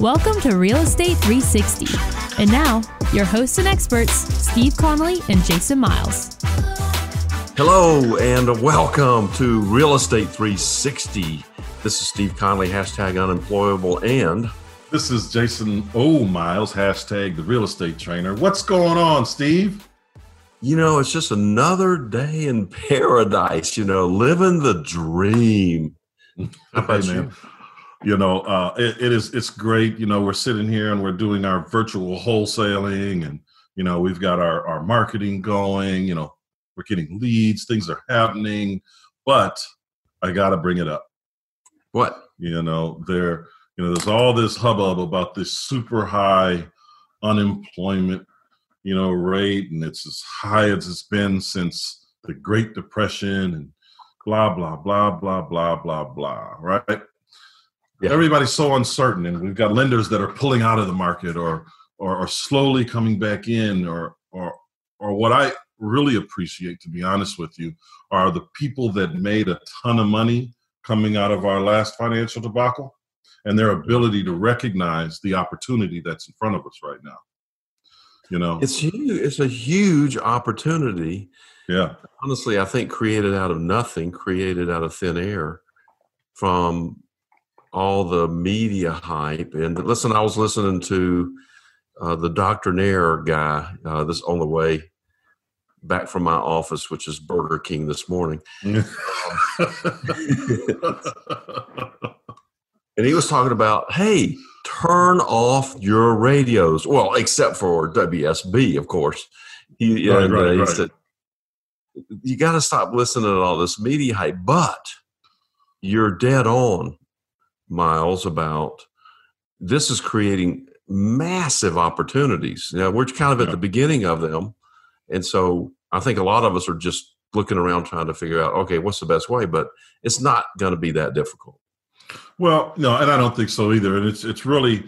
Welcome to Real Estate 360. And now, your hosts and experts, Steve Connolly and Jason Miles. Hello, and welcome to Real Estate 360. This is Steve Connolly, hashtag unemployable, and this is Jason O. Miles, hashtag the real estate trainer. What's going on, Steve? You know, it's just another day in paradise, you know, living the dream. How about hey, you? You know uh, it, it is it's great you know we're sitting here and we're doing our virtual wholesaling and you know we've got our, our marketing going you know we're getting leads things are happening but i gotta bring it up. What? You know there you know there's all this hubbub about this super high unemployment you know rate and it's as high as it's been since the great depression and blah blah blah blah blah blah blah right yeah. everybody's so uncertain, and we've got lenders that are pulling out of the market or or, or slowly coming back in, or or or what I really appreciate, to be honest with you, are the people that made a ton of money coming out of our last financial debacle and their ability to recognize the opportunity that's in front of us right now. You know, it's huge. It's a huge opportunity. Yeah. Honestly, I think created out of nothing, created out of thin air from all the media hype. And listen, I was listening to uh, the Doctrinaire guy uh, this on the way back from my office, which is Burger King this morning. and he was talking about, hey, turn off your radios. Well, except for WSB, of course. He, right, and, uh, right, he right. said, you got to stop listening to all this media hype, but you're dead on miles about this is creating massive opportunities. Now we're kind of at yeah. the beginning of them, and so I think a lot of us are just looking around trying to figure out, okay, what's the best way? But it's not going to be that difficult. Well, no, and I don't think so either. And it's it's really,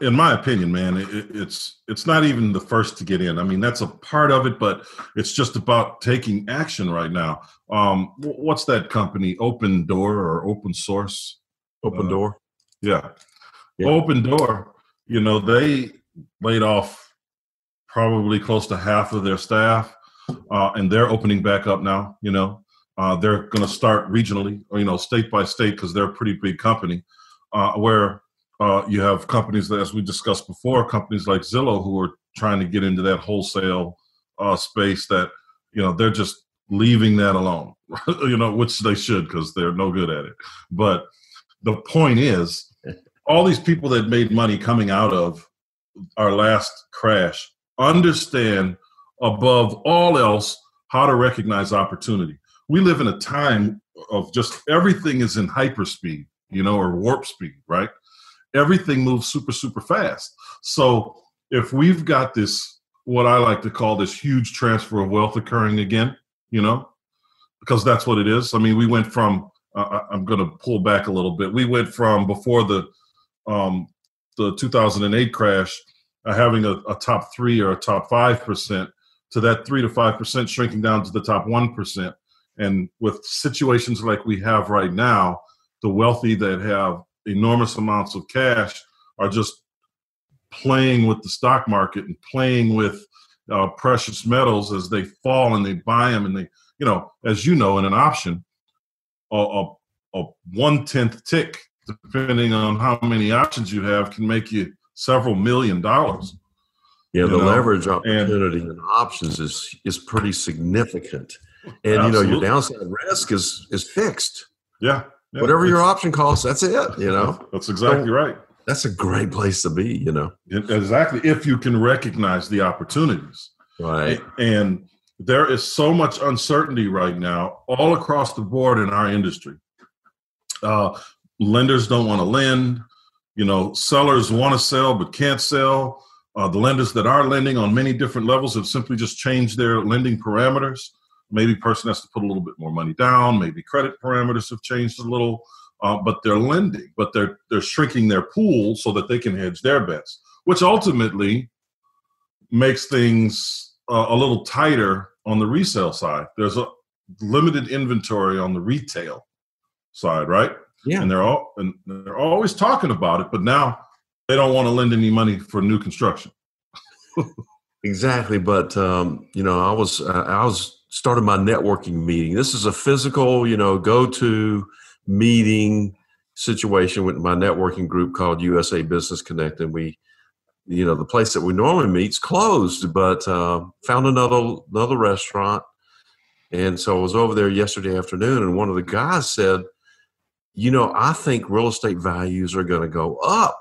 in my opinion, man, it, it's it's not even the first to get in. I mean, that's a part of it, but it's just about taking action right now. Um, what's that company? Open Door or Open Source? Open uh, door. Yeah. yeah. Opendoor. You know, they laid off probably close to half of their staff, uh, and they're opening back up now. You know, uh, they're going to start regionally, or you know, state by state, because they're a pretty big company. Uh, where uh, you have companies that, as we discussed before, companies like Zillow who are trying to get into that wholesale uh, space. That you know, they're just leaving that alone. you know, which they should because they're no good at it. But the point is, all these people that made money coming out of our last crash understand above all else how to recognize opportunity. We live in a time of just everything is in hyperspeed, you know, or warp speed, right? Everything moves super, super fast. So if we've got this, what I like to call this huge transfer of wealth occurring again, you know, because that's what it is. I mean, we went from uh, I'm going to pull back a little bit. We went from before the um, the 2008 crash, uh, having a, a, top three or a top five percent, to that three to five percent shrinking down to the top one percent. And with situations like we have right now, the wealthy that have enormous amounts of cash are just playing with the stock market and playing with uh, precious metals as they fall and they buy them and they, you know, as you know, in an option, a, a, a one tenth tick, depending on how many options you have, can make you several million dollars. Yeah, the know? leverage opportunity and, in options is is pretty significant, and absolutely. you know your downside risk is is fixed. Yeah, yeah whatever your option costs, that's it. You know, that's exactly so, right. That's a great place to be. You know, exactly if you can recognize the opportunities. Right, and there is so much uncertainty right now all across the board in our industry. Uh, lenders don't want to lend. You know, sellers want to sell but can't sell. Uh, the lenders that are lending on many different levels have simply just changed their lending parameters. Maybe person has to put a little bit more money down. Maybe credit parameters have changed a little, uh, but they're lending, but they're they're shrinking their pool so that they can hedge their bets, which ultimately makes things uh, a little tighter on the resale side. There's a limited inventory on the retail side, right? Yeah. And they're all and they're always talking about it, but now they don't want to lend any money for new construction. exactly, but um, you know, I was uh, I was started my networking meeting. This is a physical, you know, go to meeting situation with my networking group called USA Business Connect, and we, you know, the place that we normally meet's closed, but uh, found another another restaurant, and so I was over there yesterday afternoon, and one of the guys said, "You know, I think real estate values are going to go up,"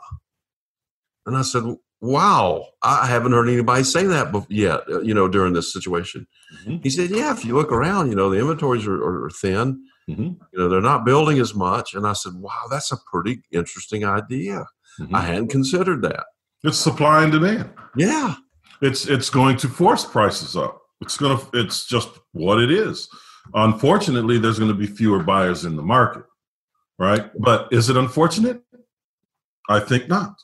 and I said, wow, I haven't heard anybody say that yet, uh, you know, during this situation. Mm-hmm. He said, yeah, if you look around, you know, the inventories are, are thin. Mm-hmm. You know, they're not building as much. And I said, wow, that's a pretty interesting idea. Mm-hmm. I hadn't considered that. It's supply and demand. Yeah. It's it's going to force prices up. It's to it's just what it is. Unfortunately, there's going to be fewer buyers in the market. Right? But is it unfortunate? I think not.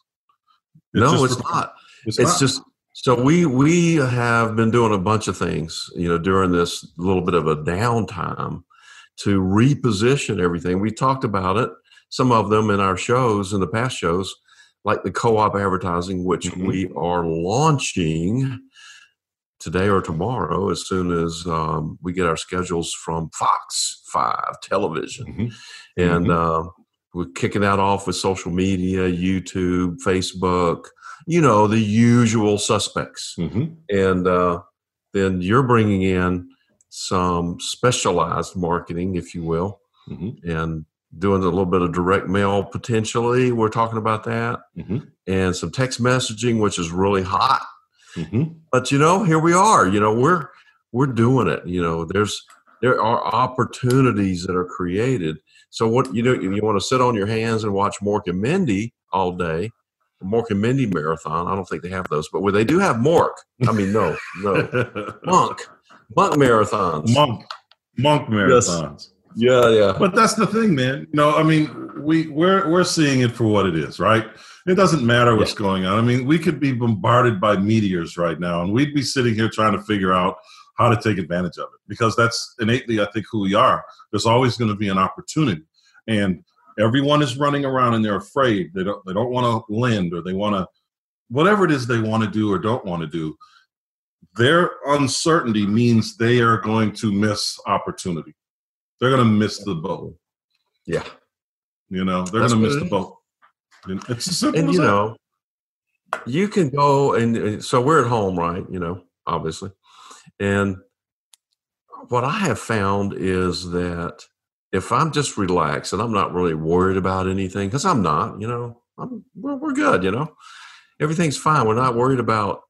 It's no, it's not. It's, it's not. just so we we have been doing a bunch of things, you know, during this little bit of a downtime to reposition everything. We talked about it, some of them in our shows, in the past shows, like the co-op advertising, which mm-hmm. we are launching today or tomorrow as soon as um, we get our schedules from Fox Five Television, mm-hmm. and mm-hmm. Uh, we're kicking that off with social media, YouTube, Facebook, you know, the usual suspects. Mm-hmm. And uh, then you're bringing in some specialized marketing, if you will, mm-hmm. and doing a little bit of direct mail potentially. We're talking about that. Mm-hmm. And some text messaging, which is really hot. Mm-hmm. But you know, here we are. You know, we're we're doing it. You know, there's there are opportunities that are created so what you do, you want to sit on your hands and watch Mork and Mindy all day, Mork and Mindy marathon. I don't think they have those, but where they do have Mork. I mean, no, no, Monk, Monk marathons, Monk, Monk marathons. Yes. Yeah, yeah. But that's the thing, man. You know, I mean, we we're we're seeing it for what it is, right? It doesn't matter what's yeah. going on. I mean, we could be bombarded by meteors right now, and we'd be sitting here trying to figure out how to take advantage of it because that's innately, I think, who we are. There's always going to be an opportunity, and everyone is running around and they're afraid. They don't they don't want to lend or they want to whatever it is they want to do or don't want to do. Their uncertainty means they are going to miss opportunity. They're going to miss the boat. Yeah, you know they're going to miss the boat. It's as simple and, as you that. know, you can go and so we're at home, right? You know, obviously and what I have found is that if I'm just relaxed and I'm not really worried about anything, because I'm not, you know, I'm, we're, we're good, you know, everything's fine. We're not worried about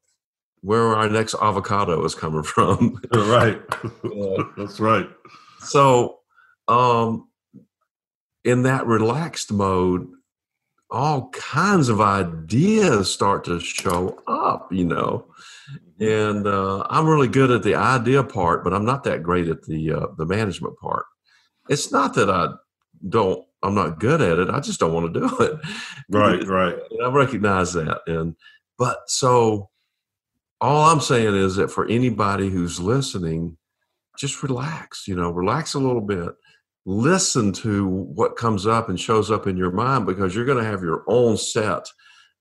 where our next avocado is coming from. right. uh, That's right. So, um, in that relaxed mode, all kinds of ideas start to show up, you know and uh, I'm really good at the idea part, but I'm not that great at the uh, the management part. It's not that I don't. I'm not good at it. I just don't want to do it. Right, right. And I recognize that, and but so all I'm saying is that for anybody who's listening, just relax. You know, relax a little bit. Listen to what comes up and shows up in your mind because you're going to have your own set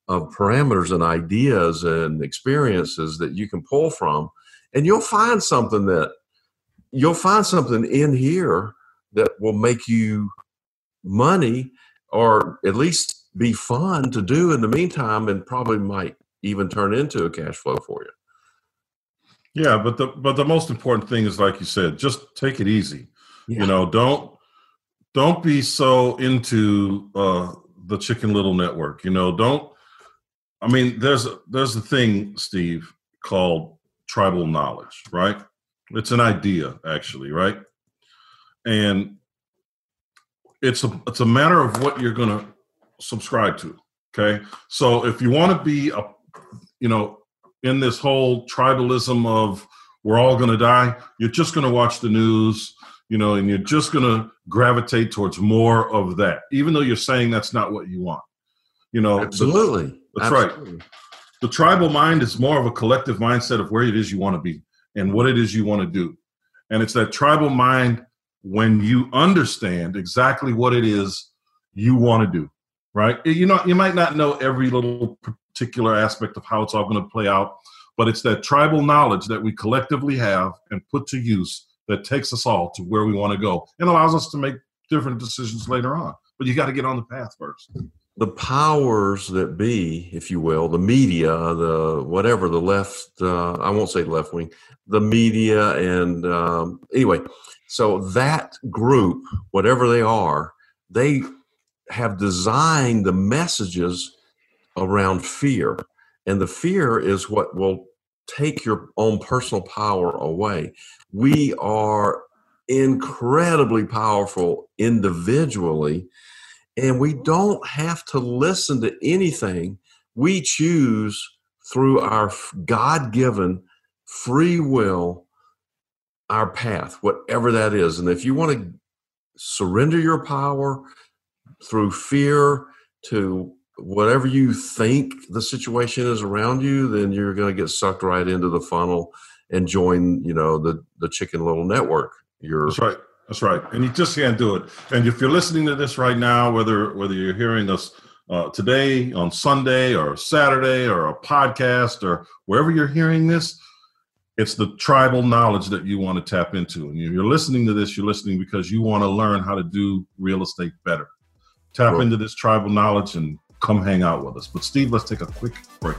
of parameters and ideas and experiences that you can pull from and you'll find something that you'll find something in here that will make you money or at least be fun to do in the meantime and probably might even turn into a cash flow for you yeah but the but the most important thing is like you said just take it easy yeah. you know don't don't be so into uh the chicken little network you know don't I mean, there's a, there's a thing, Steve, called tribal knowledge, right? It's an idea, actually, right? And it's a it's a matter of what you're going to subscribe to. Okay, so if you want to be a, you know, in this whole tribalism of we're all going to die, you're just going to watch the news, you know, and you're just going to gravitate towards more of that, even though you're saying that's not what you want. You know, absolutely. The, that's Absolutely. right. The tribal mind is more of a collective mindset of where it is you want to be and what it is you want to do. And it's that tribal mind when you understand exactly what it is you want to do. right? You know, you might not know every little particular aspect of how it's all going to play out, but it's that tribal knowledge that we collectively have and put to use that takes us all to where we want to go and allows us to make different decisions later on. But you got to get on the path first. The powers that be, if you will, the media, the whatever, the left, uh, I won't say left wing, the media, and um, anyway, so that group, whatever they are, they have designed the messages around fear. And the fear is what will take your own personal power away. We are incredibly powerful individually, and we don't have to listen to anything. We choose through our God given free will our path, whatever that is. And if you want to surrender your power through fear to whatever you think the situation is around you, then you're going to get sucked right into the funnel and join, you know, the the chicken little network. You're That's right. That's right. And you just can't do it. And if you're listening to this right now, whether whether you're hearing us uh, today on Sunday or Saturday or a podcast or wherever you're hearing this, it's the tribal knowledge that you want to tap into. And you're listening to this, you're listening because you want to learn how to do real estate better. Tap sure. into this tribal knowledge and come hang out with us. But Steve, let's take a quick break.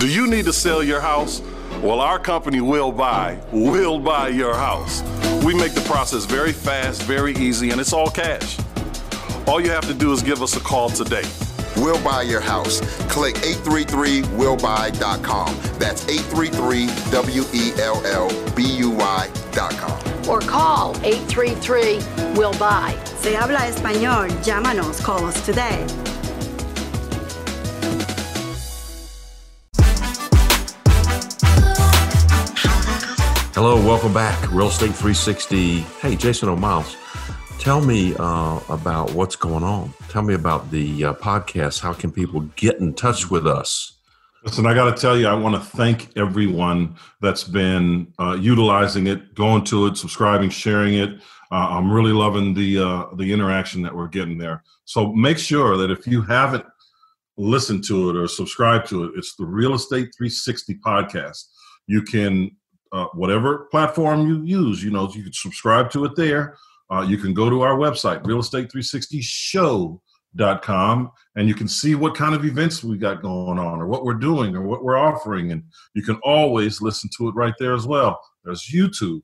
Do you need to sell your house? Well, our company will buy, will buy your house. We make the process very fast, very easy, and it's all cash. All you have to do is give us a call today. We'll buy your house. Click 833willbuy.com. That's 833-W-E-L-L-B-U-Y.com. Or call 833-WILL-BUY. Se habla español. Llámanos. Call us today. Hello, welcome back. Real Estate 360. Hey, Jason O. Miles. Tell me uh, about what's going on. Tell me about the uh, podcast. How can people get in touch with us? Listen, I got to tell you, I want to thank everyone that's been uh, utilizing it, going to it, subscribing, sharing it. Uh, I'm really loving the uh, the interaction that we're getting there. So make sure that if you haven't listened to it or subscribed to it, it's the Real Estate 360 podcast. You can uh, whatever platform you use, you know, you can subscribe to it there uh, you can go to our website, real-estate360show.com, and you can see what kind of events we got going on or what we're doing or what we're offering. And you can always listen to it right there as well. There's YouTube.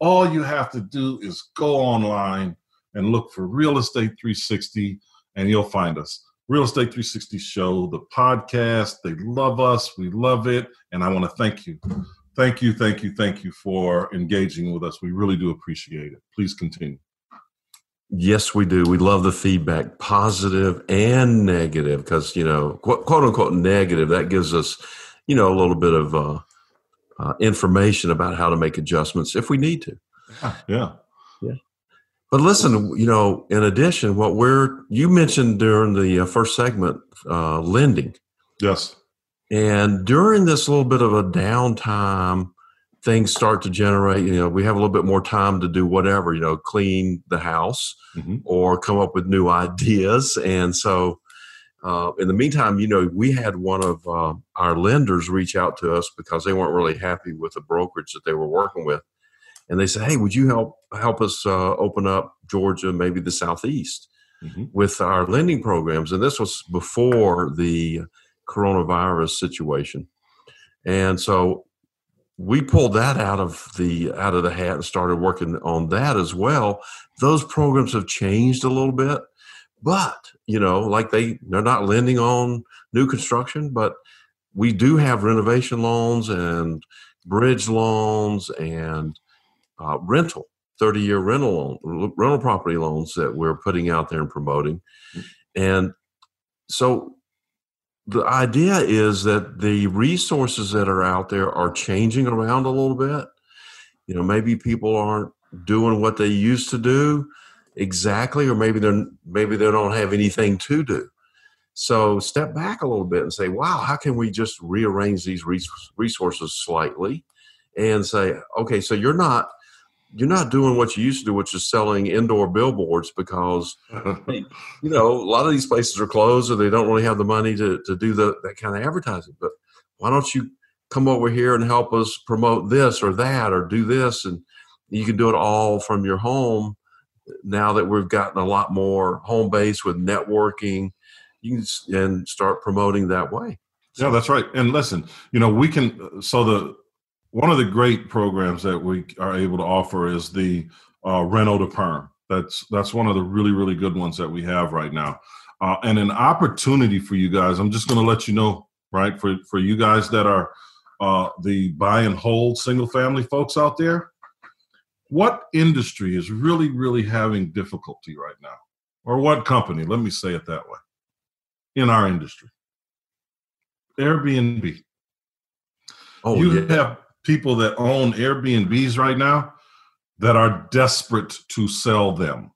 All you have to do is go online and look for Real Estate 360, and you'll find us. Real Estate 360 Show, the podcast. They love us. We love it. And I want to thank you. Thank you, thank you, thank you for engaging with us. We really do appreciate it. Please continue. Yes, we do. We love the feedback, positive and negative, because you know, quote, quote, unquote, negative. That gives us, you know, a little bit of uh, uh, information about how to make adjustments if we need to. Yeah, yeah, yeah. But listen, you know, in addition, what we're you mentioned during the uh, first segment, uh, lending. Yes. And during this little bit of a downtime things start to generate you know we have a little bit more time to do whatever you know clean the house mm-hmm. or come up with new ideas and so uh, in the meantime you know we had one of uh, our lenders reach out to us because they weren't really happy with the brokerage that they were working with and they said hey would you help help us uh, open up georgia maybe the southeast mm-hmm. with our lending programs and this was before the coronavirus situation and so we pulled that out of the out of the hat and started working on that as well those programs have changed a little bit but you know like they they're not lending on new construction but we do have renovation loans and bridge loans and uh, rental 30 year rental loan rental property loans that we're putting out there and promoting mm. and so the idea is that the resources that are out there are changing around a little bit. You know, maybe people aren't doing what they used to do exactly, or maybe they're maybe they don't have anything to do. So step back a little bit and say, "Wow, how can we just rearrange these resources slightly and say, okay, so you're not you're not doing what you used to do, which is selling indoor billboards because you know a lot of these places are closed or they don't really have the money to to do the, that kind of advertising. But why don't you come over here and help us promote this or that or do this? And you can do it all from your home. Now that we've gotten a lot more home base with networking you can and start promoting that way. Yeah that's right. And listen you know we can so the one of the great programs that we are able to offer is the uh, reno to perm that's that's one of the really really good ones that we have right now uh, and an opportunity for you guys i'm just going to let you know right for for you guys that are uh, the buy and hold single family folks out there, what industry is really, really having difficulty right now? Or what company? Let me say it that way. In our industry, Airbnb. Oh, you yeah. have people that own Airbnbs right now that are desperate to sell them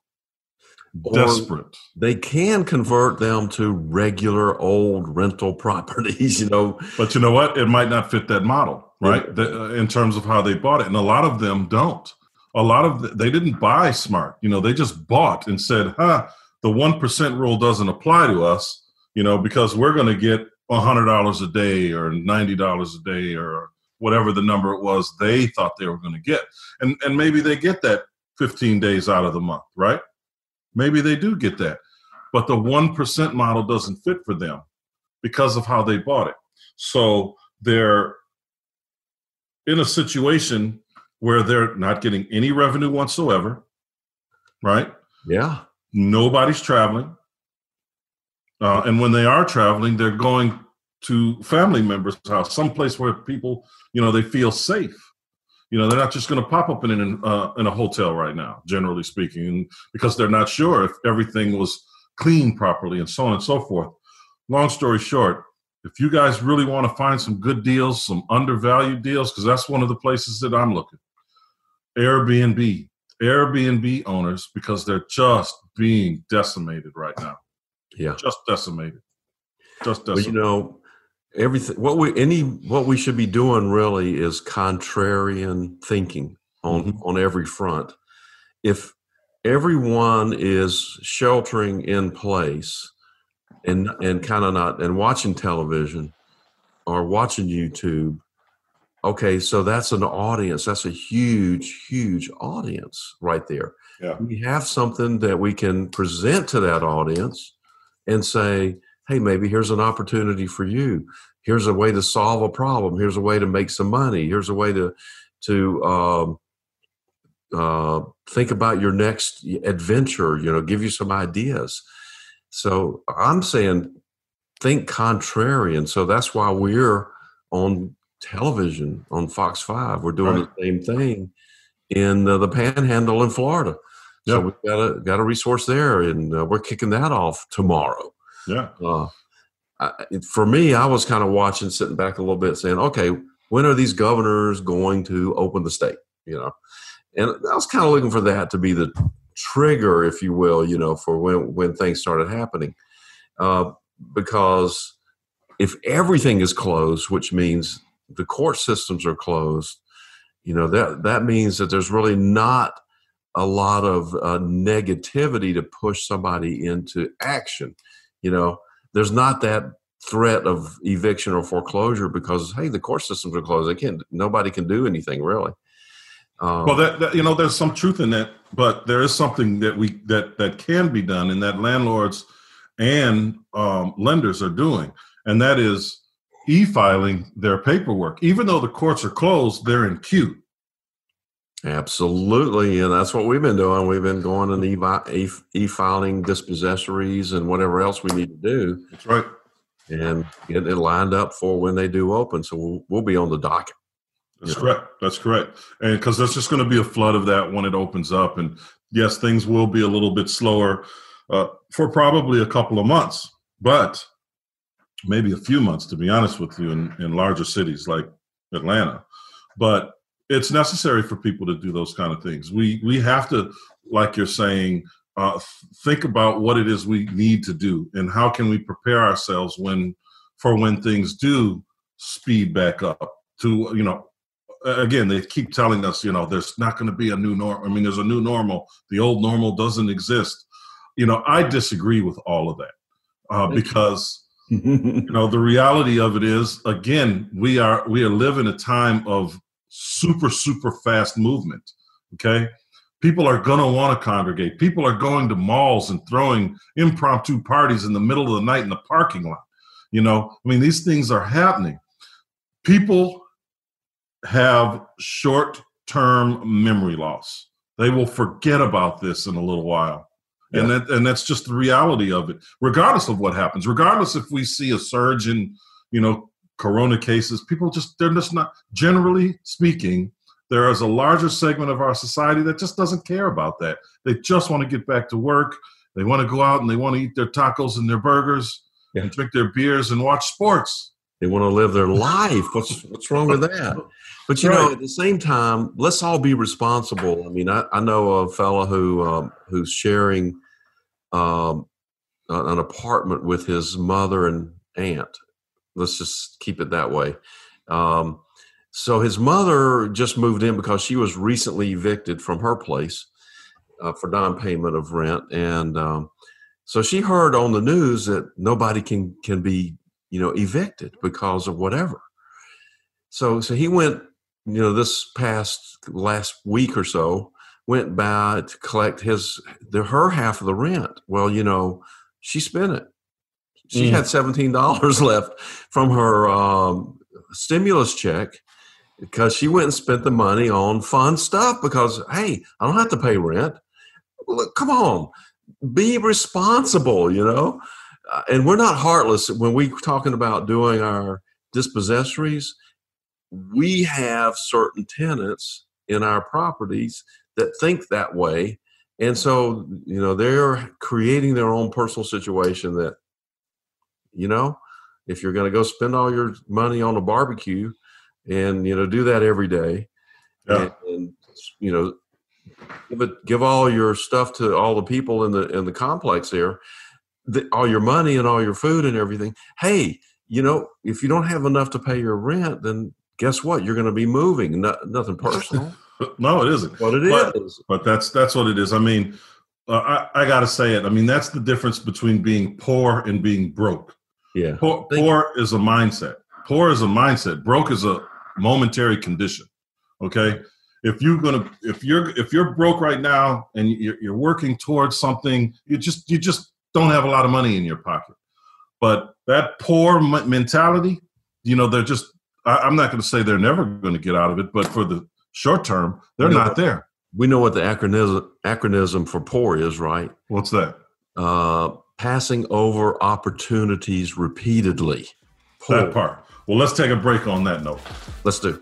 desperate. They can convert them to regular old rental properties, you know. But you know what? It might not fit that model, right? Yeah. The, uh, in terms of how they bought it, and a lot of them don't. A lot of the, they didn't buy smart, you know. They just bought and said, "Huh, the one percent rule doesn't apply to us," you know, because we're going to get hundred dollars a day or ninety dollars a day or whatever the number it was they thought they were going to get, and and maybe they get that fifteen days out of the month, right? Maybe they do get that. But the 1% model doesn't fit for them because of how they bought it. So they're in a situation where they're not getting any revenue whatsoever, right? Yeah. Nobody's traveling. Uh, and when they are traveling, they're going to family members' house, someplace where people, you know, they feel safe. You know, they're not just going to pop up in an, uh, in a hotel right now, generally speaking, because they're not sure if everything was cleaned properly and so on and so forth. Long story short, if you guys really want to find some good deals, some undervalued deals, because that's one of the places that I'm looking. Airbnb, Airbnb owners, because they're just being decimated right now. Yeah, just decimated. Just decimated. Well, you know, everything what we any what we should be doing really is contrarian thinking on mm-hmm. on every front if everyone is sheltering in place and and kind of not and watching television or watching youtube okay so that's an audience that's a huge huge audience right there yeah. we have something that we can present to that audience and say hey, maybe here's an opportunity for you. Here's a way to solve a problem. Here's a way to make some money. Here's a way to to um, uh, think about your next adventure. You know, give you some ideas. So I'm saying think contrarian. So that's why we're on television on Fox Five. We're doing right. the same thing in uh, the Panhandle in Florida. Yep. So we've got a got a resource there, and uh, we're kicking that off tomorrow. Yeah. Uh, I, for me, I was kind of watching, sitting back a little bit, saying, okay, when are these governors going to open the state? You know, and I was kind of looking for that to be the trigger, if you will, you know, for when when things started happening, uh, because if everything is closed, which means the court systems are closed, you know that that means that there's really not a lot of uh, negativity to push somebody into action you know there's not that threat of eviction or foreclosure because hey the court systems are closed. They can't nobody can do anything really. Um, well that, that, you know there's some truth in that but there is something that we that that can be done and that landlords and um, lenders are doing and that is e-filing their paperwork. Even though the courts are closed they're in queue Absolutely, and that's what we've been doing. We've been going and e- e-filing dispossessories and whatever else we need to do. That's right, and getting it lined up for when they do open. So we'll, we'll be on the docket. That's correct. That's correct. And because there's just going to be a flood of that when it opens up, and yes, things will be a little bit slower uh, for probably a couple of months, but maybe a few months, to be honest with you, in, in larger cities like Atlanta. But it's necessary for people to do those kind of things. We we have to, like you're saying, uh, think about what it is we need to do and how can we prepare ourselves when for when things do speed back up to you know again, they keep telling us, you know, there's not going to be a new normal. I mean, there's a new normal. The old normal doesn't exist. You know, I disagree with all of that uh, because you know the reality of it is, again, we are we are living a time of super super fast movement. Okay, people are going to want to congregate. People are going to malls and throwing impromptu parties in the middle of the night in the parking lot. You know, I mean, these things are happening. People have short term memory loss. They will forget about this in a little while. Yeah. And that and that's just the reality of it, regardless of what happens, regardless if we see a surge in, you know, corona cases, people just they're just not generally speaking, there is a larger segment of our society that just doesn't care about that. They just want to get back to work. They want to go out and they want to eat their tacos and their burgers yeah. and drink their beers and watch sports. They want to live their life. What's what's wrong with that? But you right. know, at the same time, let's all be responsible. I mean, I, I know a fellow who um, who's sharing um, an apartment with his mother and aunt. Let's just keep it that way. Um, so his mother just moved in because she was recently evicted from her place uh, for non-payment of rent, and um, so she heard on the news that nobody can can be you know evicted because of whatever. So so he went you know, this past last week or so, went by to collect his the her half of the rent. Well, you know, she spent it. She mm. had seventeen dollars left from her um, stimulus check because she went and spent the money on fun stuff. Because hey, I don't have to pay rent. Look, come on, be responsible. You know, uh, and we're not heartless when we're talking about doing our dispossessories we have certain tenants in our properties that think that way. And so, you know, they're creating their own personal situation that, you know, if you're going to go spend all your money on a barbecue and, you know, do that every day, yeah. and, and, you know, give it, give all your stuff to all the people in the, in the complex there, the, all your money and all your food and everything. Hey, you know, if you don't have enough to pay your rent, then guess what? You're going to be moving. No, nothing personal. no, it isn't. What it but, is. but, that's that's what it is. I mean, uh, I, I got to say it. I mean, that's the difference between being poor and being broke. Yeah. Poor, poor is a mindset. Poor is a mindset. Broke is a momentary condition. Okay. If you're gonna, if you're, if you're broke right now and you're, you're working towards something, you just, you just don't have a lot of money in your pocket. But that poor mentality, you know, they're just I, am not going to say they're never going to get out of it, but for the short term, they're you know, not there. We know what the acronym acronym for poor is, right? What's that? Uh, passing over opportunities repeatedly. Poor. That part. Well, let's take a break on that note. Let's do.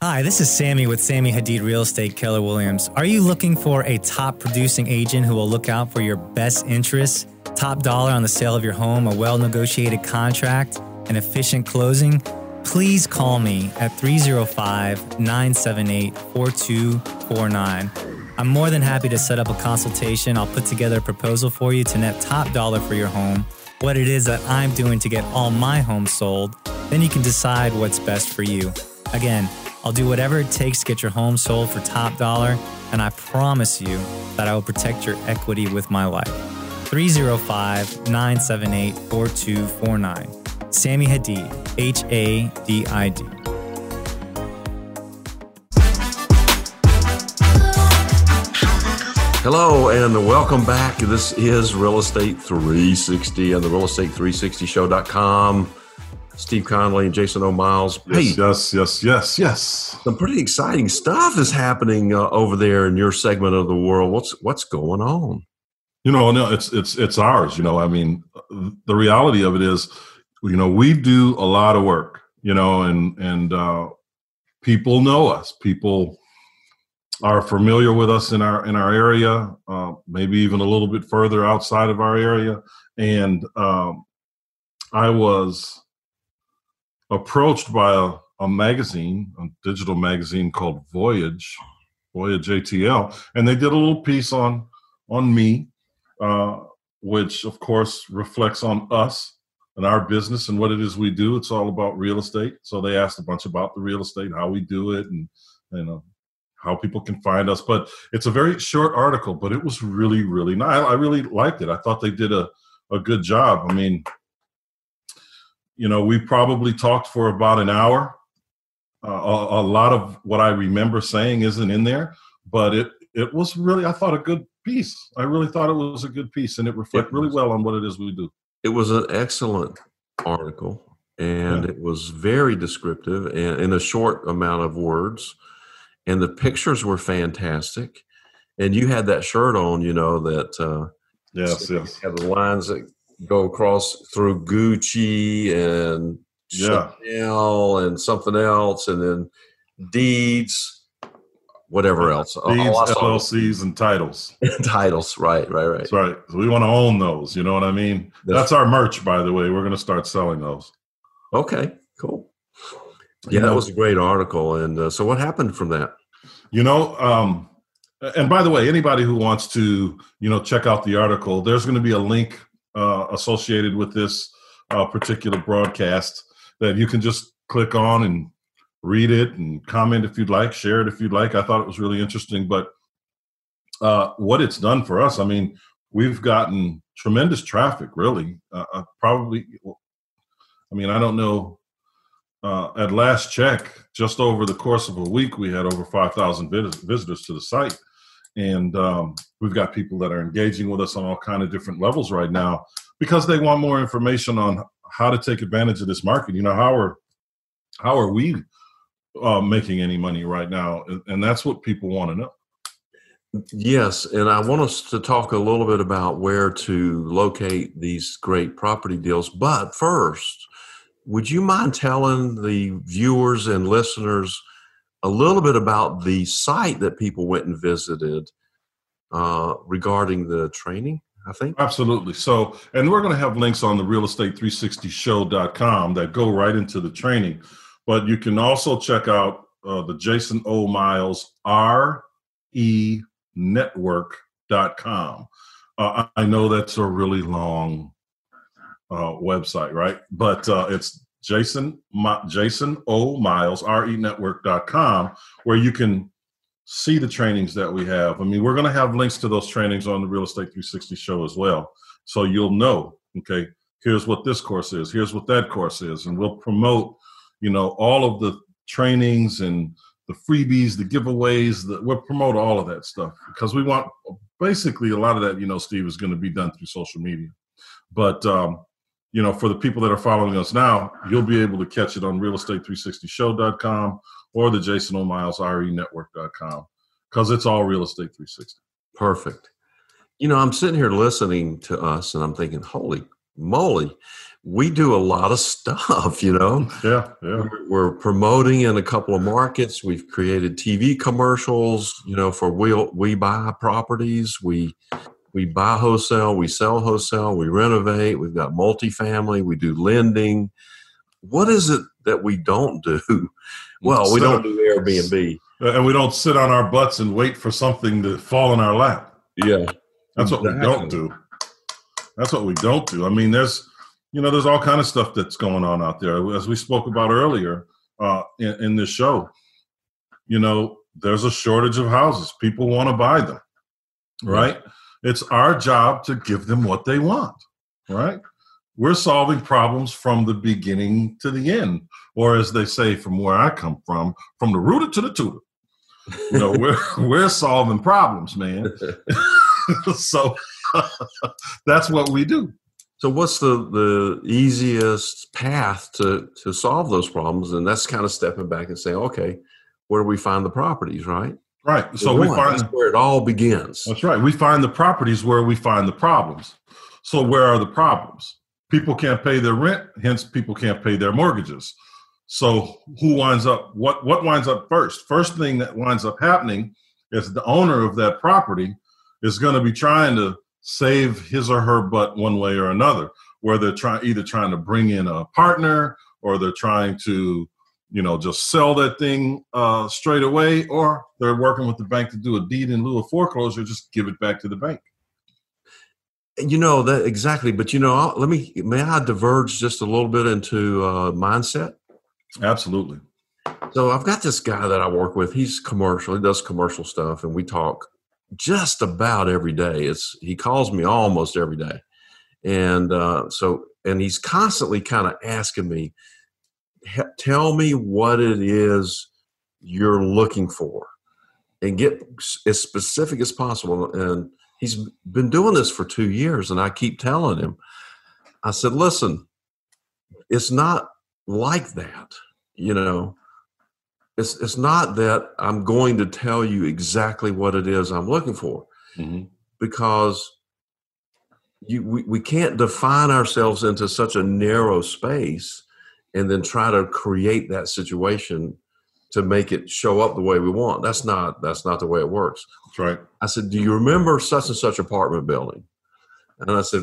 Hi, this is Sammy with Sammy Hadid Real Estate Keller Williams. Are you looking for a top producing agent who will look out for your best interests? Top dollar on the sale of your home, a well negotiated contract, an efficient closing? Please call me at 305 978 4249. I'm more than happy to set up a consultation. I'll put together a proposal for you to net top dollar for your home, what it is that I'm doing to get all my homes sold. Then you can decide what's best for you. Again, I'll do whatever it takes to get your home sold for top dollar, and I promise you that I will protect your equity with my life. 305 978 4249. Sammy Hadid, H A D I D. Hello and welcome back. This is Real Estate 360 and the Real Estate 360 Show.com. Steve Connolly and Jason O. Miles. Yes, hey, yes, yes, yes, yes. Some pretty exciting stuff is happening uh, over there in your segment of the world. What's what's going on? You know, no, it's it's it's ours. You know, I mean, the reality of it is, you know, we do a lot of work. You know, and and uh, people know us. People are familiar with us in our in our area, uh, maybe even a little bit further outside of our area. And um, I was approached by a, a magazine, a digital magazine called Voyage, Voyage ATL, and they did a little piece on on me. Uh, which of course reflects on us and our business and what it is we do. It's all about real estate. So they asked a bunch about the real estate, how we do it, and you know how people can find us. But it's a very short article, but it was really, really nice. I really liked it. I thought they did a, a good job. I mean, you know, we probably talked for about an hour. Uh, a, a, lot of what I remember saying isn't in there, but it it was really I thought a good piece. I really thought it was a good piece, and it reflected really well on what it is we do. It was an excellent article, and yeah. it was very descriptive and in a short amount of words and the pictures were fantastic. And you had that shirt on, you know, that uh, yes, yes, had the lines that go across through Gucci and yeah. Chanel and something else, and then deeds, whatever else. Deeds, LLCs, and titles. titles, right, right, right. That's right. So we want to own those. You know what I mean? That's, That's our merch, by the way. We're going to start selling those. Okay, cool. Yeah, that was a great article. And uh, so, what happened from that? You know, um, and by the way, anybody who wants to, you know, check out the article, there's going to be a link uh, associated with this uh, particular broadcast that you can just click on and read it and comment if you'd like, share it if you'd like. I thought it was really interesting, but uh, what it's done for us, I mean, we've gotten tremendous traffic, really. Uh, uh, probably, I mean, I don't know uh, at last check, just over the course of a week, we had over 5,000 visitors to the site. And um, we've got people that are engaging with us on all kind of different levels right now because they want more information on how to take advantage of this market. You know, how are, how are we uh, making any money right now? And that's what people want to know. Yes, and I want us to talk a little bit about where to locate these great property deals. But first, would you mind telling the viewers and listeners a little bit about the site that people went and visited uh, regarding the training? I think. Absolutely. So, and we're going to have links on the real estate 360show.com that go right into the training. But you can also check out uh, the Jason O. Miles RE network.com. Uh, I know that's a really long uh, website, right? But uh, it's Jason Jason O Miles renetwork.com where you can see the trainings that we have. I mean, we're going to have links to those trainings on the Real Estate 360 show as well. So you'll know, okay, here's what this course is, here's what that course is, and we'll promote, you know, all of the trainings and the freebies, the giveaways, the, we'll promote all of that stuff because we want basically a lot of that, you know, Steve is going to be done through social media. But um, you know, for the people that are following us now, you'll be able to catch it on real-estate360show.com or the Jason O. Miles RE network.com because it's all real estate 360. Perfect. You know, I'm sitting here listening to us and I'm thinking, holy moly, we do a lot of stuff, you know? Yeah, yeah. We're, promoting in a couple of markets. We've created TV commercials, you know, for we, we buy properties. We we buy wholesale, we sell wholesale, we renovate, we've got multifamily, we do lending. What is it that we don't do? Well, we don't do Airbnb. And we don't sit on our butts and wait for something to fall in our lap. Yeah. That's exactly. what we don't do. That's what we don't do. I mean, there's, you know, there's all kind of stuff that's going on out there. As we spoke about earlier uh, in, in this show, you know, there's a shortage of houses. People want to buy them, right? It's our job to give them what they want, right? We're solving problems from the beginning to the end, or as they say from where I come from, from the rooter to the tutor. You know, we're we're solving problems, man. so that's what we do. So what's the the easiest path to to solve those problems? And that's kind of stepping back and saying, okay, where do we find the properties, right? Right. So we find that's where it all begins. That's right. We find the properties where we find the problems. So where are the problems? People can't pay their rent, hence people can't pay their mortgages. So who winds up what what winds up first? First thing that winds up happening is the owner of that property is going to be trying to save his or her butt one way or another, where they're trying either trying to bring in a partner or they're trying to you know, just sell that thing uh, straight away, or they're working with the bank to do a deed in lieu of foreclosure, just give it back to the bank. You know that exactly, but you know, I'll, let me may I diverge just a little bit into uh, mindset. Absolutely. So I've got this guy that I work with. He's commercial. He does commercial stuff, and we talk just about every day. It's he calls me almost every day, and uh, so and he's constantly kind of asking me, "Tell me what it is you're looking for, and get as specific as possible." And he's been doing this for two years, and I keep telling him, I said, "Listen, it's not like that, you know." It's it's not that I'm going to tell you exactly what it is I'm looking for, mm-hmm. because you we, we can't define ourselves into such a narrow space and then try to create that situation to make it show up the way we want. That's not that's not the way it works. That's right. I said, Do you remember such and such apartment building? And I said,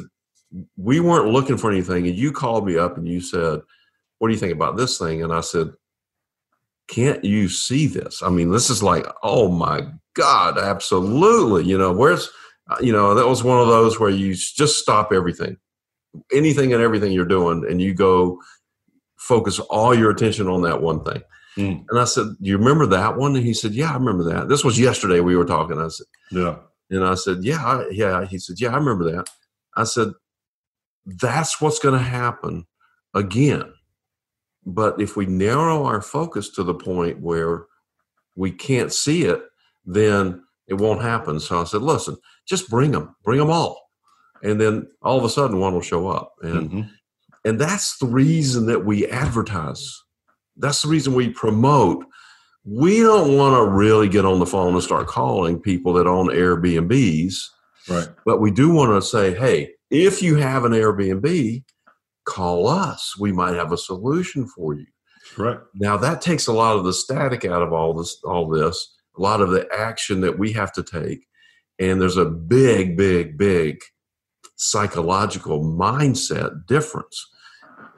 We weren't looking for anything. And you called me up and you said, What do you think about this thing? And I said, can't you see this? I mean, this is like, oh my God, absolutely. You know, where's, uh, you know, that was one of those where you just stop everything, anything and everything you're doing, and you go focus all your attention on that one thing. Mm. And I said, Do you remember that one? And he said, Yeah, I remember that. This was yesterday we were talking. I said, Yeah. And I said, Yeah, I, yeah. He said, Yeah, I remember that. I said, That's what's going to happen again but if we narrow our focus to the point where we can't see it, then it won't happen. So I said, listen, just bring them, bring them all. And then all of a sudden one will show up. And, mm-hmm. and that's the reason that we advertise. That's the reason we promote. We don't want to really get on the phone and start calling people that own Airbnbs. Right. But we do want to say, hey, if you have an Airbnb, call us. We might have a solution for you. Right. Now that takes a lot of the static out of all this all this, a lot of the action that we have to take. And there's a big, big, big psychological mindset difference.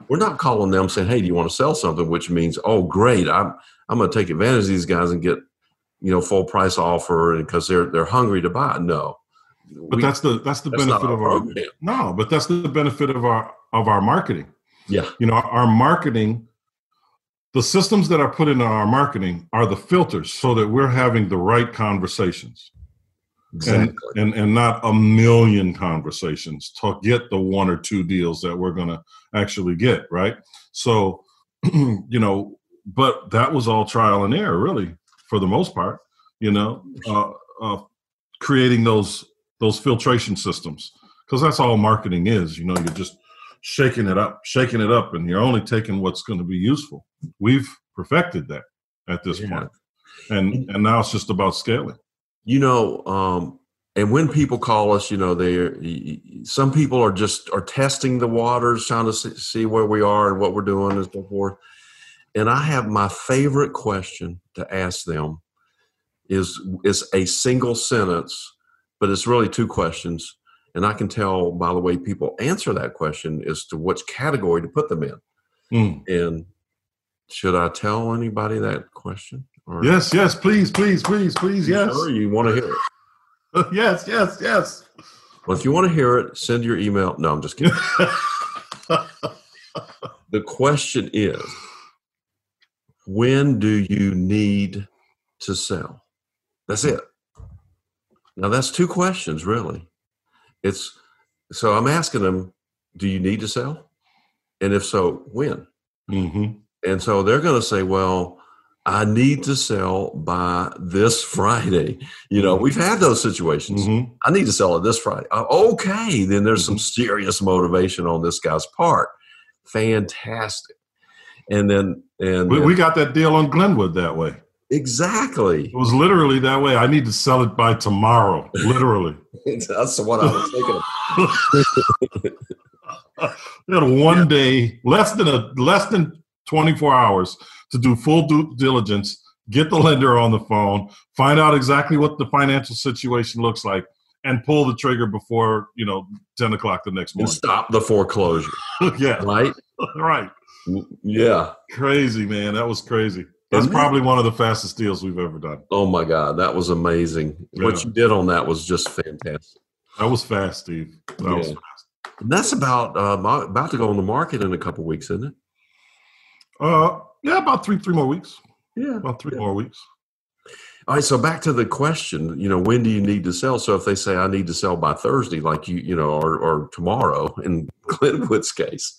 We're not calling them saying, Hey, do you want to sell something? Which means, oh great, I'm I'm gonna take advantage of these guys and get, you know, full price offer and because they're they're hungry to buy. No. But we, that's the that's the that's benefit of our program. no, but that's the benefit of our of our marketing. Yeah. You know, our marketing, the systems that are put into our marketing are the filters so that we're having the right conversations. Exactly. And, and, and not a million conversations to get the one or two deals that we're going to actually get, right? So, you know, but that was all trial and error, really, for the most part. You know, uh, uh, creating those those filtration systems because that's all marketing is. You know, you're just shaking it up, shaking it up, and you're only taking what's going to be useful. We've perfected that at this yeah. point. and and now it's just about scaling. You know, um, and when people call us, you know, they some people are just are testing the waters, trying to see where we are and what we're doing and so forth. And I have my favorite question to ask them is is a single sentence, but it's really two questions. And I can tell by the way people answer that question as to which category to put them in. Mm. And should I tell anybody that question? Or yes, yes, please, please, please, please, yes. Sure, you want to hear it? yes, yes, yes. Well, if you want to hear it, send your email. No, I'm just kidding. the question is when do you need to sell? That's it. Now, that's two questions, really. It's so I'm asking them, do you need to sell? And if so, when? Mm-hmm. And so they're going to say, well, I need to sell by this Friday. You know, we've had those situations. Mm-hmm. I need to sell it this Friday. Uh, okay, then there's some mm-hmm. serious motivation on this guy's part. Fantastic. And then, and we, then, we got that deal on Glenwood that way. Exactly. It was literally that way. I need to sell it by tomorrow. Literally. That's what I was thinking. we had one yeah. day, less than a less than 24 hours to do full due diligence, get the lender on the phone, find out exactly what the financial situation looks like, and pull the trigger before you know 10 o'clock the next morning. And stop the foreclosure. yeah. Right. right. Yeah. Crazy man. That was crazy. That's probably one of the fastest deals we've ever done. Oh my God, that was amazing! Yeah. What you did on that was just fantastic. That was fast, Steve. That yeah. was fast. And that's about uh, about to go on the market in a couple weeks, isn't it? Uh, yeah, about three three more weeks. Yeah, about three yeah. more weeks. All right, so back to the question, you know, when do you need to sell? So if they say I need to sell by Thursday, like you, you know, or, or tomorrow in Glenwood's case,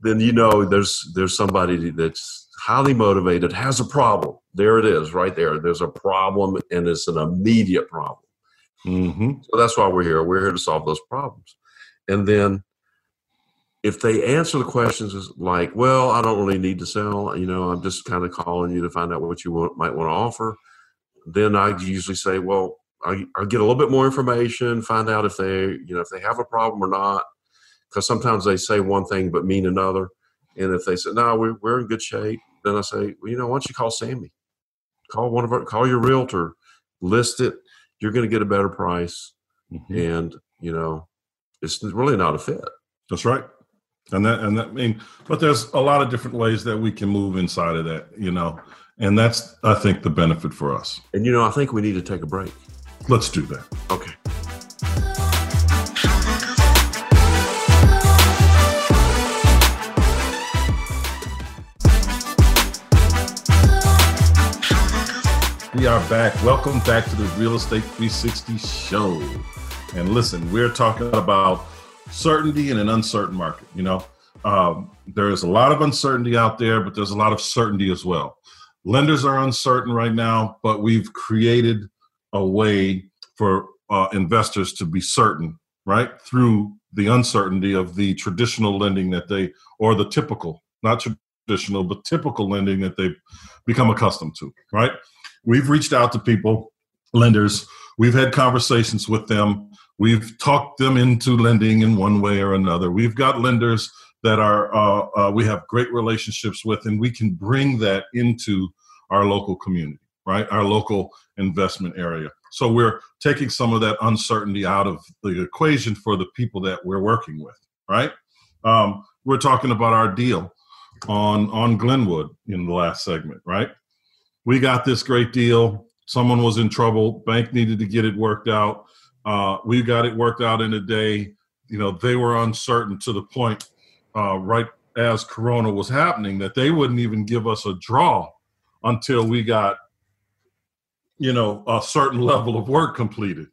then you know there's there's somebody that's highly motivated, has a problem. There it is, right there. There's a problem, and it's an immediate problem. Mm-hmm. So that's why we're here. We're here to solve those problems. And then if they answer the questions like, well, I don't really need to sell, you know, I'm just kind of calling you to find out what you want, might want to offer then I usually say, well, I, I get a little bit more information, find out if they, you know, if they have a problem or not. Because sometimes they say one thing but mean another. And if they say, no, we're, we're in good shape, then I say, well, you know, why don't you call Sammy? Call one of our, call your realtor, list it. You're going to get a better price. Mm-hmm. And, you know, it's really not a fit. That's right. And that, and that, I mean, but there's a lot of different ways that we can move inside of that, you know. And that's, I think, the benefit for us. And you know, I think we need to take a break. Let's do that. Okay. We are back. Welcome back to the Real Estate 360 show. And listen, we're talking about certainty in an uncertain market. You know, um, there is a lot of uncertainty out there, but there's a lot of certainty as well lenders are uncertain right now, but we've created a way for uh, investors to be certain, right? Through the uncertainty of the traditional lending that they, or the typical, not traditional, but typical lending that they've become accustomed to, right? We've reached out to people, lenders, we've had conversations with them, we've talked them into lending in one way or another. We've got lenders that are uh, uh, we have great relationships with, and we can bring that into our local community, right? Our local investment area. So we're taking some of that uncertainty out of the equation for the people that we're working with, right? Um, we're talking about our deal on on Glenwood in the last segment, right? We got this great deal. Someone was in trouble. Bank needed to get it worked out. Uh, we got it worked out in a day. You know, they were uncertain to the point uh, right as Corona was happening that they wouldn't even give us a draw until we got, you know, a certain level of work completed.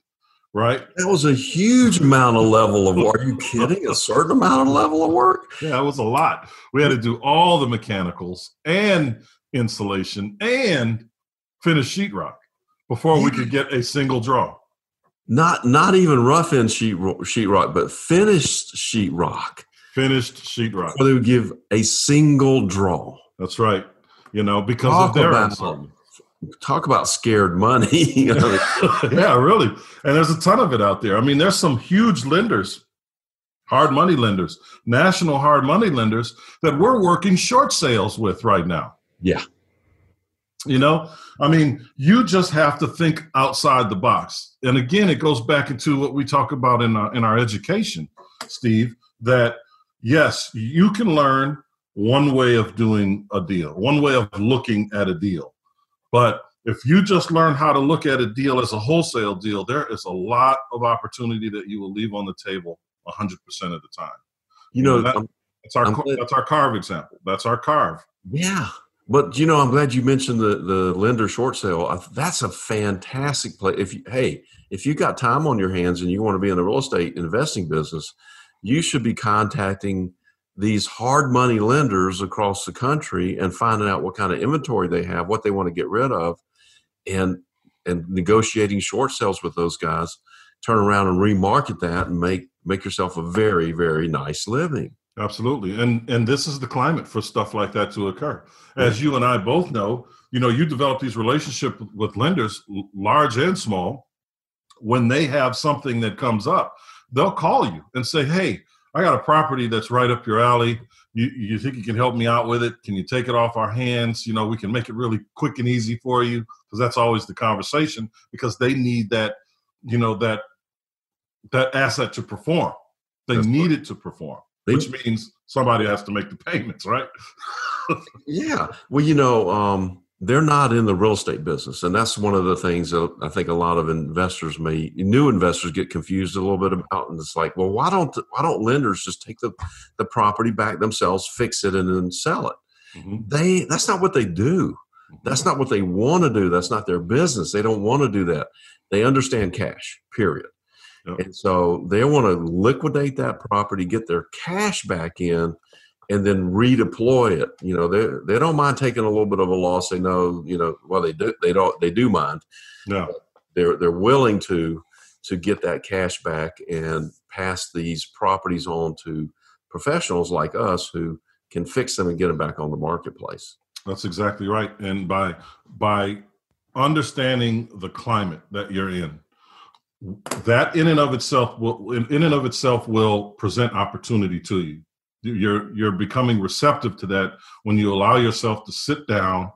Right. That was a huge amount of level of work. Are you kidding? A certain amount of level of work? Yeah, it was a lot. We had to do all the mechanicals and insulation and finish sheetrock before we could get a single draw. Not not even rough end sheet sheetrock, but finished sheetrock finished sheetrock. Or they would give a single draw. That's right. You know, because talk of their about, Talk about scared money. yeah, really. And there's a ton of it out there. I mean, there's some huge lenders, hard money lenders, national hard money lenders that we're working short sales with right now. Yeah. You know, I mean, you just have to think outside the box. And again, it goes back into what we talk about in our, in our education, Steve, that yes, you can learn one way of doing a deal, one way of looking at a deal. But if you just learn how to look at a deal as a wholesale deal, there is a lot of opportunity that you will leave on the table 100% of the time. You know, that, that's our that's our carve example. That's our carve. Yeah. But you know, I'm glad you mentioned the the lender short sale. That's a fantastic play. If you, hey, if you got time on your hands and you want to be in the real estate investing business, you should be contacting these hard money lenders across the country and finding out what kind of inventory they have, what they want to get rid of, and and negotiating short sales with those guys. Turn around and remarket that and make make yourself a very very nice living. Absolutely, and and this is the climate for stuff like that to occur. As you and I both know, you know, you develop these relationships with lenders, large and small, when they have something that comes up they'll call you and say, "Hey, I got a property that's right up your alley. You, you think you can help me out with it? Can you take it off our hands? You know, we can make it really quick and easy for you because that's always the conversation because they need that, you know, that that asset to perform. They that's need it to perform, they, which means somebody has to make the payments, right? yeah. Well, you know, um, they're not in the real estate business, and that's one of the things that I think a lot of investors may new investors get confused a little bit about. And it's like, well, why don't why don't lenders just take the the property back themselves, fix it, and then sell it? Mm-hmm. They that's not what they do. That's not what they want to do. That's not their business. They don't want to do that. They understand cash. Period. Yep. And so they want to liquidate that property, get their cash back in, and then redeploy it. You know, they they don't mind taking a little bit of a loss. They know, you know, well they do they don't they do mind. No. They're they're willing to to get that cash back and pass these properties on to professionals like us who can fix them and get them back on the marketplace. That's exactly right. And by by understanding the climate that you're in, that in and of itself will in and of itself will present opportunity to you you're you're becoming receptive to that when you allow yourself to sit down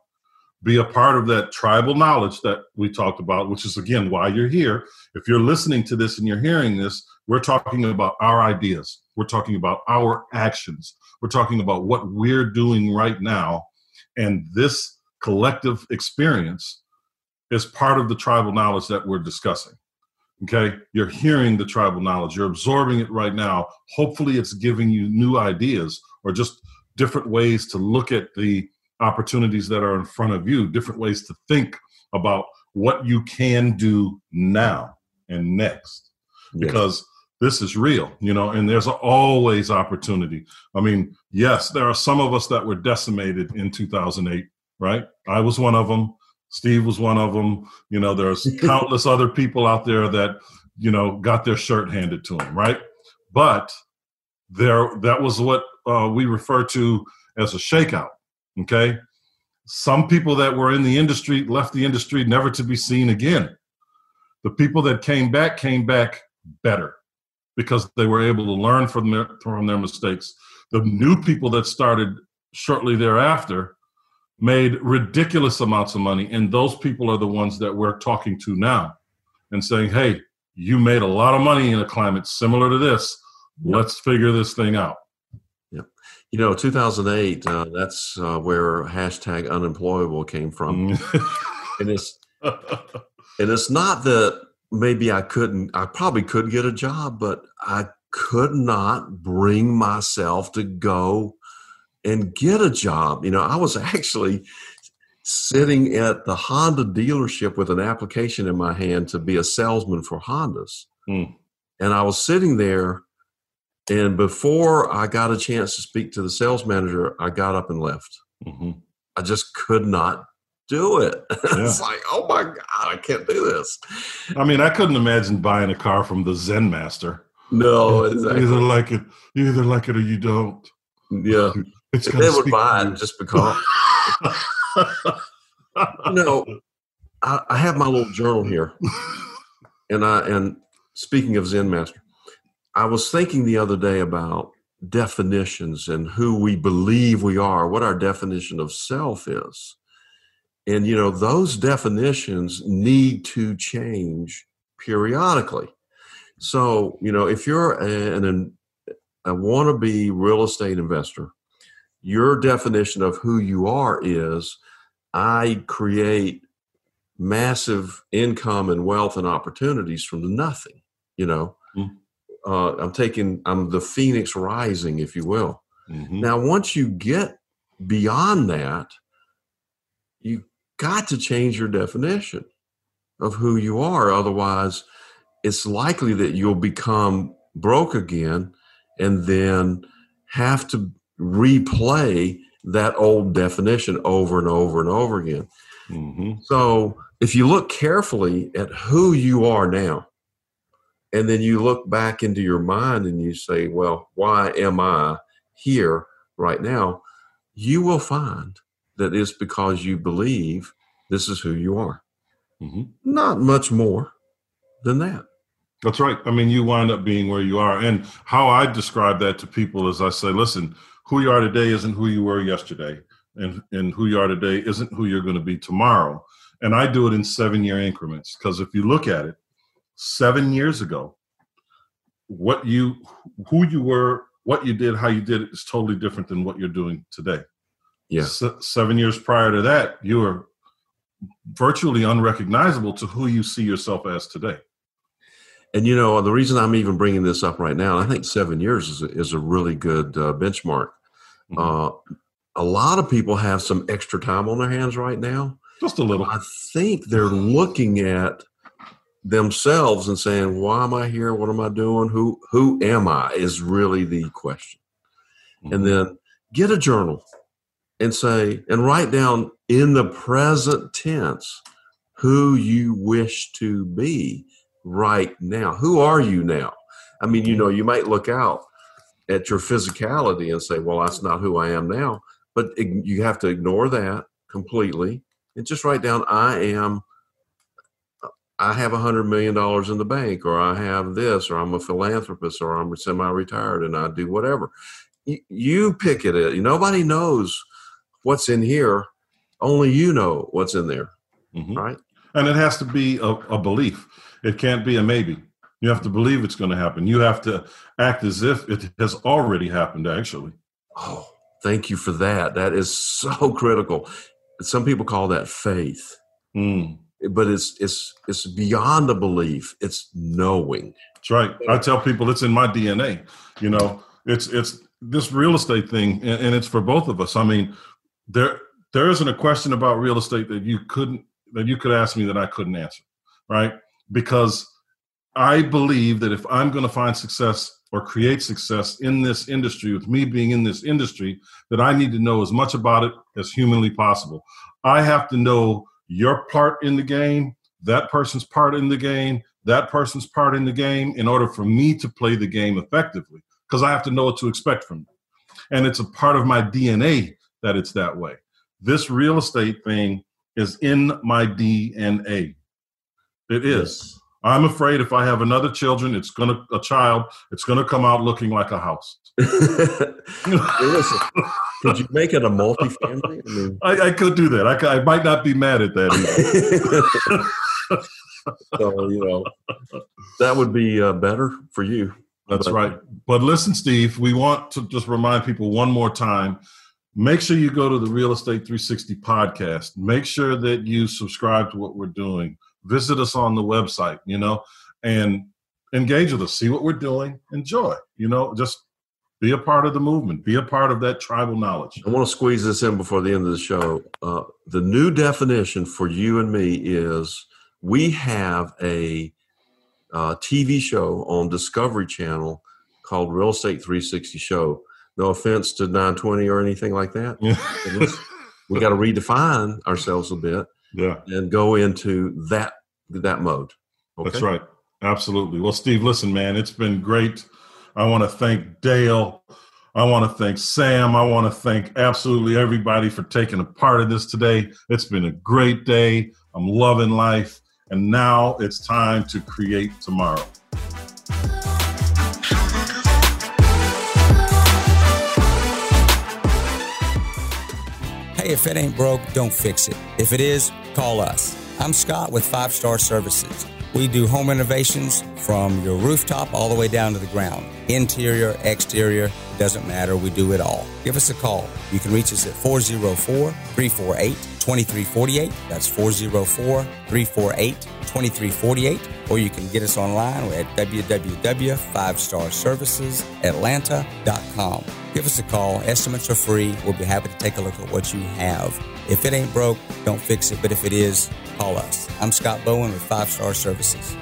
be a part of that tribal knowledge that we talked about which is again why you're here. If you're listening to this and you're hearing this we're talking about our ideas. We're talking about our actions. We're talking about what we're doing right now. And this collective experience is part of the tribal knowledge that we're discussing Okay, you're hearing the tribal knowledge, you're absorbing it right now. Hopefully, it's giving you new ideas or just different ways to look at the opportunities that are in front of you, different ways to think about what you can do now and next. Yes. Because this is real, you know, and there's always opportunity. I mean, yes, there are some of us that were decimated in 2008, right? I was one of them. Steve was one of them. You know, there's countless other people out there that, you know, got their shirt handed to them, right? But there, that was what uh, we refer to as a shakeout. Okay. Some people that were in the industry left the industry never to be seen again. The people that came back came back better because they were able to learn from their, from their mistakes. The new people that started shortly thereafter made ridiculous amounts of money. And those people are the ones that we're talking to now and saying, hey, you made a lot of money in a climate similar to this. Yep. Let's figure this thing out. Yep. You know, 2008, uh, that's uh, where hashtag unemployable came from. Mm. and it's, and it's not that maybe I couldn't, I probably could get a job, but I could not bring myself to go and get a job. You know, I was actually sitting at the Honda dealership with an application in my hand to be a salesman for Hondas. Hmm. And I was sitting there, and before I got a chance to speak to the sales manager, I got up and left. Mm-hmm. I just could not do it. Yeah. it's like, oh my God, I can't do this. I mean, I couldn't imagine buying a car from the Zen Master. No, exactly. Either like it, you either like it or you don't. Yeah. It's they would buy it just because. you know, I, I have my little journal here, and I and speaking of Zen Master, I was thinking the other day about definitions and who we believe we are, what our definition of self is. And, you know, those definitions need to change periodically. So, you know, if you're an, an a wannabe real estate investor, your definition of who you are is I create massive income and wealth and opportunities from nothing. You know, mm-hmm. uh, I'm taking, I'm the phoenix rising, if you will. Mm-hmm. Now, once you get beyond that, you got to change your definition of who you are. Otherwise, it's likely that you'll become broke again and then have to replay that old definition over and over and over again. Mm-hmm. So if you look carefully at who you are now, and then you look back into your mind and you say, well, why am I here right now? You will find that it's because you believe this is who you are. Mm-hmm. Not much more than that. That's right. I mean, you wind up being where you are. And how I describe that to people is I say, listen, who you are today isn't who you were yesterday. And, and who you are today isn't who you're going to be tomorrow. And I do it in seven year increments because if you look at it, seven years ago, what you, who you were, what you did, how you did it is totally different than what you're doing today. Yeah. seven years prior to that, you were virtually unrecognizable to who you see yourself as today. And you know, the reason I'm even bringing this up right now, I think seven years is a, is a really good uh, benchmark. Mm-hmm. Uh, a lot of people have some extra time on their hands right now. Just a little. I think they're looking at themselves and saying, "Why am I here? What am I doing? Who who am I?" Is really the question. Mm-hmm. And then get a journal and say and write down in the present tense who you wish to be right now. Who are you now? I mean, you mm-hmm. know, you might look out at your physicality and say, "Well, that's not who I am now." But you have to ignore that completely and just write down, "I am." Uh, I have a hundred million dollars in the bank, or I have this, or I'm a philanthropist, or I'm semi-retired, and I do whatever. You, pick it. Up. Nobody knows what's in here. Only you know what's in there, mm-hmm. right? And it has to be a, a belief. It can't be a maybe. You have to believe it's going to happen. You have to act as if it has already happened. Actually. Oh, thank you for that. That is so critical. Some people call that faith. Mm but it's it's it's beyond a belief it's knowing that's right i tell people it's in my dna you know it's it's this real estate thing and, and, it's for both of us i mean there there isn't a question about real estate that you couldn't that you could ask me that i couldn't answer right because i believe that if i'm going to find success or create success in this industry with me being in this industry that i need to know as much about it as humanly possible i have to know your part in the game, that person's part in the game, that person's part in the game in order for me to play the game effectively because I have to know what to expect from them. And it's a part of my DNA that it's that way. This real estate thing is in my DNA. It is. I'm afraid if I have another children, it's gonna a child, it's gonna come out looking like a house. Listen, could you make it a multifamily? I, mean, I, I could do that. I, I might not be mad at that. so you know, that would be uh, better for you. That's but, right. But listen, Steve, we want to just remind people one more time. Make sure you go to the Real Estate 360 podcast. Make sure that you subscribe to what we're doing. Visit us on the website, you know, and engage with us. See what we're doing. Enjoy. You know, just be a part of the movement. Be a part of that tribal knowledge. I want to squeeze this in before the end of the show. Uh, the new definition for you and me is we have a uh, TV show on Discovery Channel called Real Estate 360 Show. No offense to 920 or anything like that. we got to redefine ourselves a bit. Yeah. And go into that that mode. Okay? That's right. Absolutely. Well, Steve, listen, man, it's been great I want to thank Dale. I want to thank Sam. I want to thank absolutely everybody for taking a part of this today. It's been a great day. I'm loving life. And now it's time to create tomorrow. Hey, if it ain't broke, don't fix it. If it is, call us. I'm Scott with Five Star Services. We do home renovations from your rooftop all the way down to the ground. Interior, exterior, doesn't matter. We do it all. Give us a call. You can reach us at 404 348 2348. That's 404 348 2348. Or you can get us online at www.5starservicesatlanta.com. Give us a call. Estimates are free. We'll be happy to take a look at what you have. If it ain't broke, don't fix it. But if it is, call us. I'm Scott Bowen with Five Star Services.